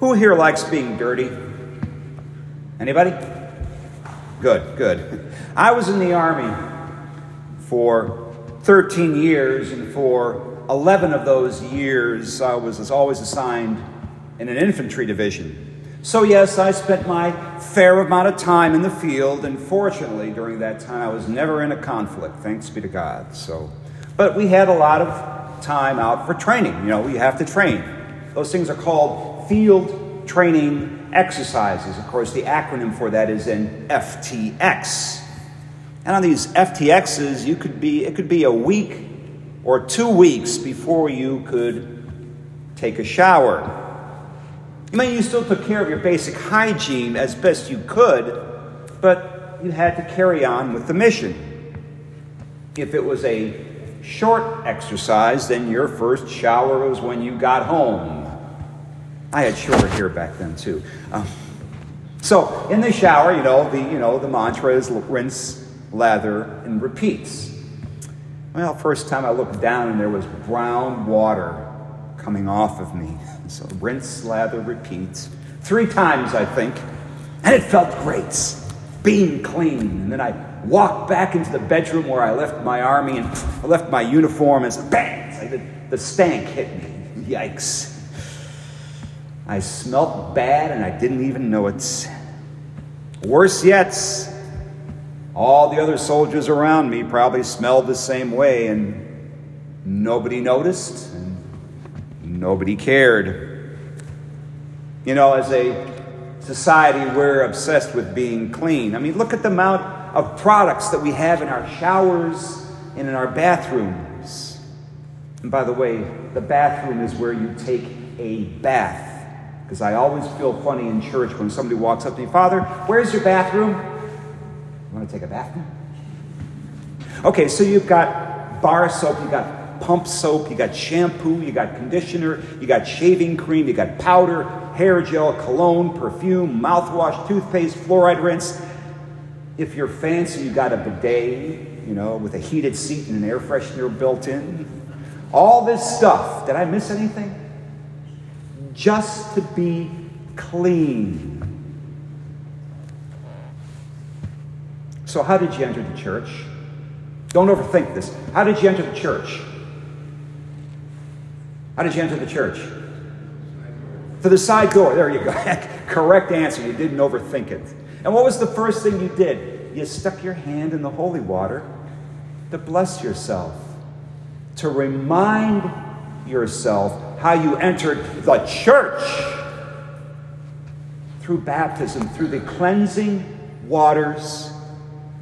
Who here likes being dirty? Anybody? Good, good. I was in the Army for 13 years, and for 11 of those years, I was always assigned in an infantry division. So, yes, I spent my fair amount of time in the field, and fortunately, during that time, I was never in a conflict, thanks be to God. So, but we had a lot of time out for training. You know, you have to train. Those things are called field training exercises. Of course, the acronym for that is an FTX. And on these FTXs, you could be it could be a week or two weeks before you could take a shower. I mean, you still took care of your basic hygiene as best you could, but you had to carry on with the mission. If it was a short exercise, then your first shower was when you got home. I had shorter hair back then too. Um, so in the shower, you know the you know the mantra is rinse, lather, and repeats. Well, first time I looked down and there was brown water coming off of me. So rinse, lather, repeats Three times, I think. And it felt great, being clean. And then I walked back into the bedroom where I left my army and I left my uniform and bang! Like the, the stank hit me. Yikes. I smelt bad and I didn't even know it. Worse yet, all the other soldiers around me probably smelled the same way and nobody noticed and Nobody cared. You know, as a society, we're obsessed with being clean. I mean, look at the amount of products that we have in our showers and in our bathrooms. And by the way, the bathroom is where you take a bath. Because I always feel funny in church when somebody walks up to me, Father, where's your bathroom? You want to take a bath Okay, so you've got bar soap, you've got pump soap, you got shampoo, you got conditioner, you got shaving cream, you got powder, hair gel, cologne, perfume, mouthwash, toothpaste, fluoride rinse. If you're fancy, you got a bidet, you know, with a heated seat and an air freshener built in. All this stuff. Did I miss anything? Just to be clean. So, how did you enter the church? Don't overthink this. How did you enter the church? How did you enter the church? To the side door. There you go. Correct answer. You didn't overthink it. And what was the first thing you did? You stuck your hand in the holy water to bless yourself, to remind yourself how you entered the church through baptism, through the cleansing waters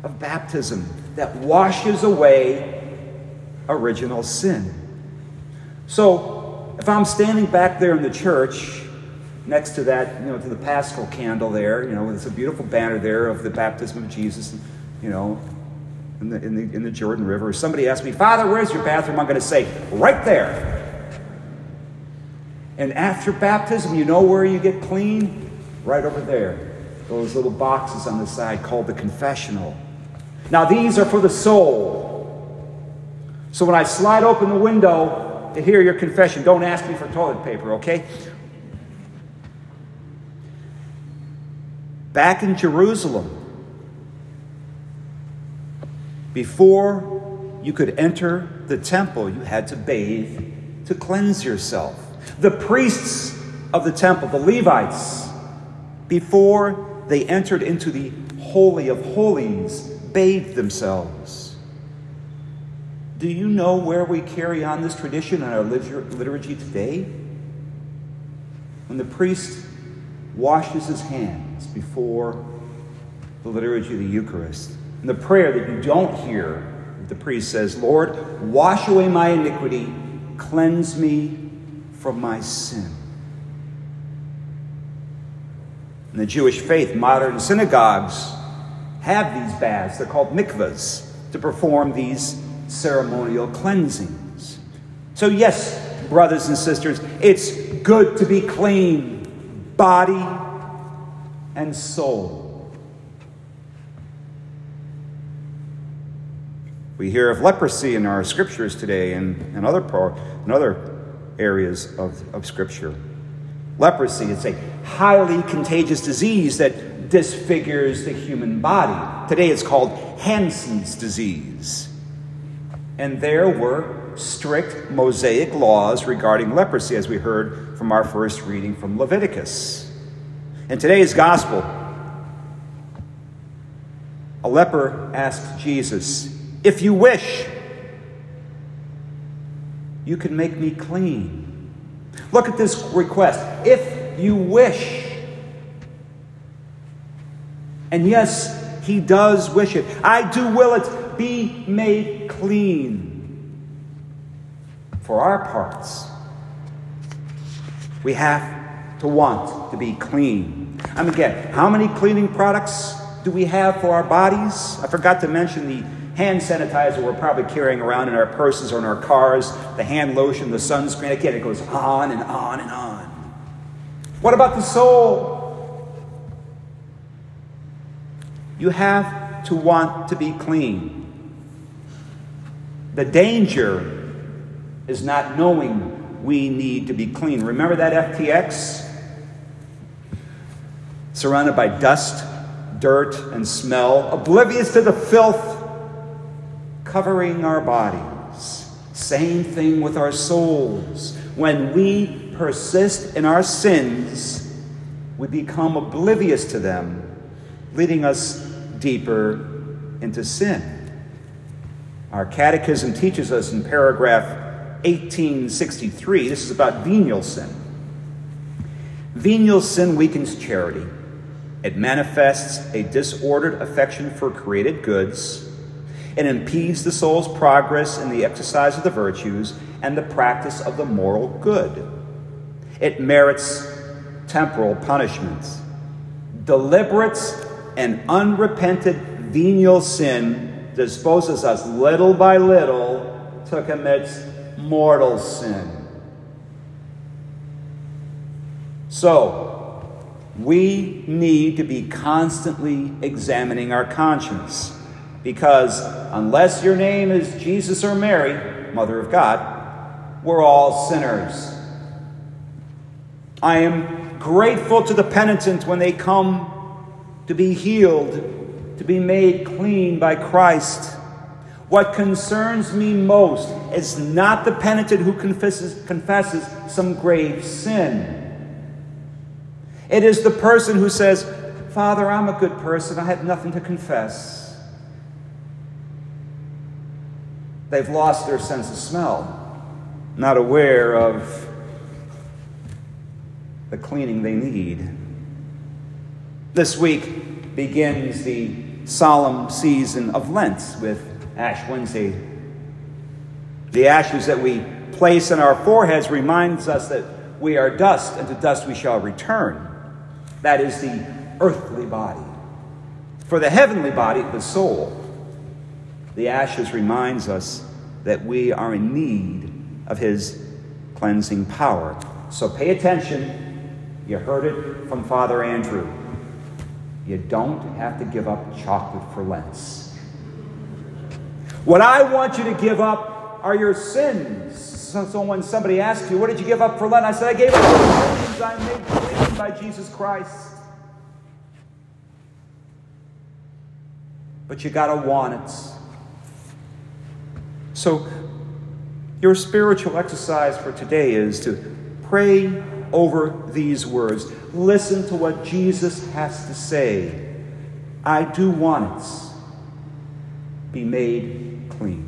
of baptism that washes away original sin. So, if I'm standing back there in the church, next to that, you know, to the Paschal candle there, you know, there's a beautiful banner there of the baptism of Jesus, you know, in the, in the, in the Jordan River. Somebody asked me, Father, where's your bathroom? I'm going to say, right there. And after baptism, you know where you get clean? Right over there. Those little boxes on the side called the confessional. Now, these are for the soul. So when I slide open the window, to hear your confession. Don't ask me for toilet paper, okay? Back in Jerusalem, before you could enter the temple, you had to bathe to cleanse yourself. The priests of the temple, the Levites, before they entered into the Holy of Holies, bathed themselves. Do you know where we carry on this tradition in our liturgy today? When the priest washes his hands before the liturgy of the Eucharist, and the prayer that you don't hear, the priest says, Lord, wash away my iniquity, cleanse me from my sin. In the Jewish faith, modern synagogues have these baths. They're called mikvahs to perform these ceremonial cleansings. So, yes, brothers and sisters, it's good to be clean, body and soul. We hear of leprosy in our scriptures today and, and other, and other areas of, of Scripture. Leprosy, it's a highly contagious disease that disfigures the human body. Today it's called Hansen's disease. And there were strict Mosaic laws regarding leprosy, as we heard from our first reading from Leviticus. In today's gospel, a leper asked Jesus, If you wish, you can make me clean. Look at this request. If you wish. And yes, he does wish it. I do will it be made clean. For our parts, we have to want to be clean. I mean, again, how many cleaning products do we have for our bodies? I forgot to mention the hand sanitizer we're probably carrying around in our purses or in our cars, the hand lotion, the sunscreen. Again, it goes on and on and on. What about the soul? You have to want to be clean. The danger is not knowing we need to be clean. Remember that FTX? Surrounded by dust, dirt, and smell, oblivious to the filth covering our bodies. Same thing with our souls. When we persist in our sins, we become oblivious to them, leading us deeper into sin. Our catechism teaches us in paragraph 1863 this is about venial sin. Venial sin weakens charity. It manifests a disordered affection for created goods it impedes the soul's progress in the exercise of the virtues and the practice of the moral good. It merits temporal punishments. Deliberate and unrepented venial sin disposes us little by little to commit mortal sin. So, we need to be constantly examining our conscience. Because unless your name is Jesus or Mary, Mother of God, we're all sinners. I am grateful to the penitent when they come to be healed, to be made clean by Christ. What concerns me most is not the penitent who confesses, confesses some grave sin. It is the person who says, Father, I'm a good person. I have nothing to confess. They've lost their sense of smell, not aware of the cleaning they need. This week begins the solemn season of Lent with Ash Wednesday. The ashes that we place on our foreheads reminds us that we are dust, and to dust we shall return. That is the earthly body. For the heavenly body, the soul, the ashes reminds us that we are in need of his cleansing power. So pay attention. You heard it from Father Andrew. You don't have to give up chocolate for Lent. What I want you to give up are your sins. So, when somebody asks you, What did you give up for Lent? I said, I gave up the sins I made clean by Jesus Christ. But you got to want it. So, your spiritual exercise for today is to pray over these words. Listen to what Jesus has to say. I do want it. Be made clean.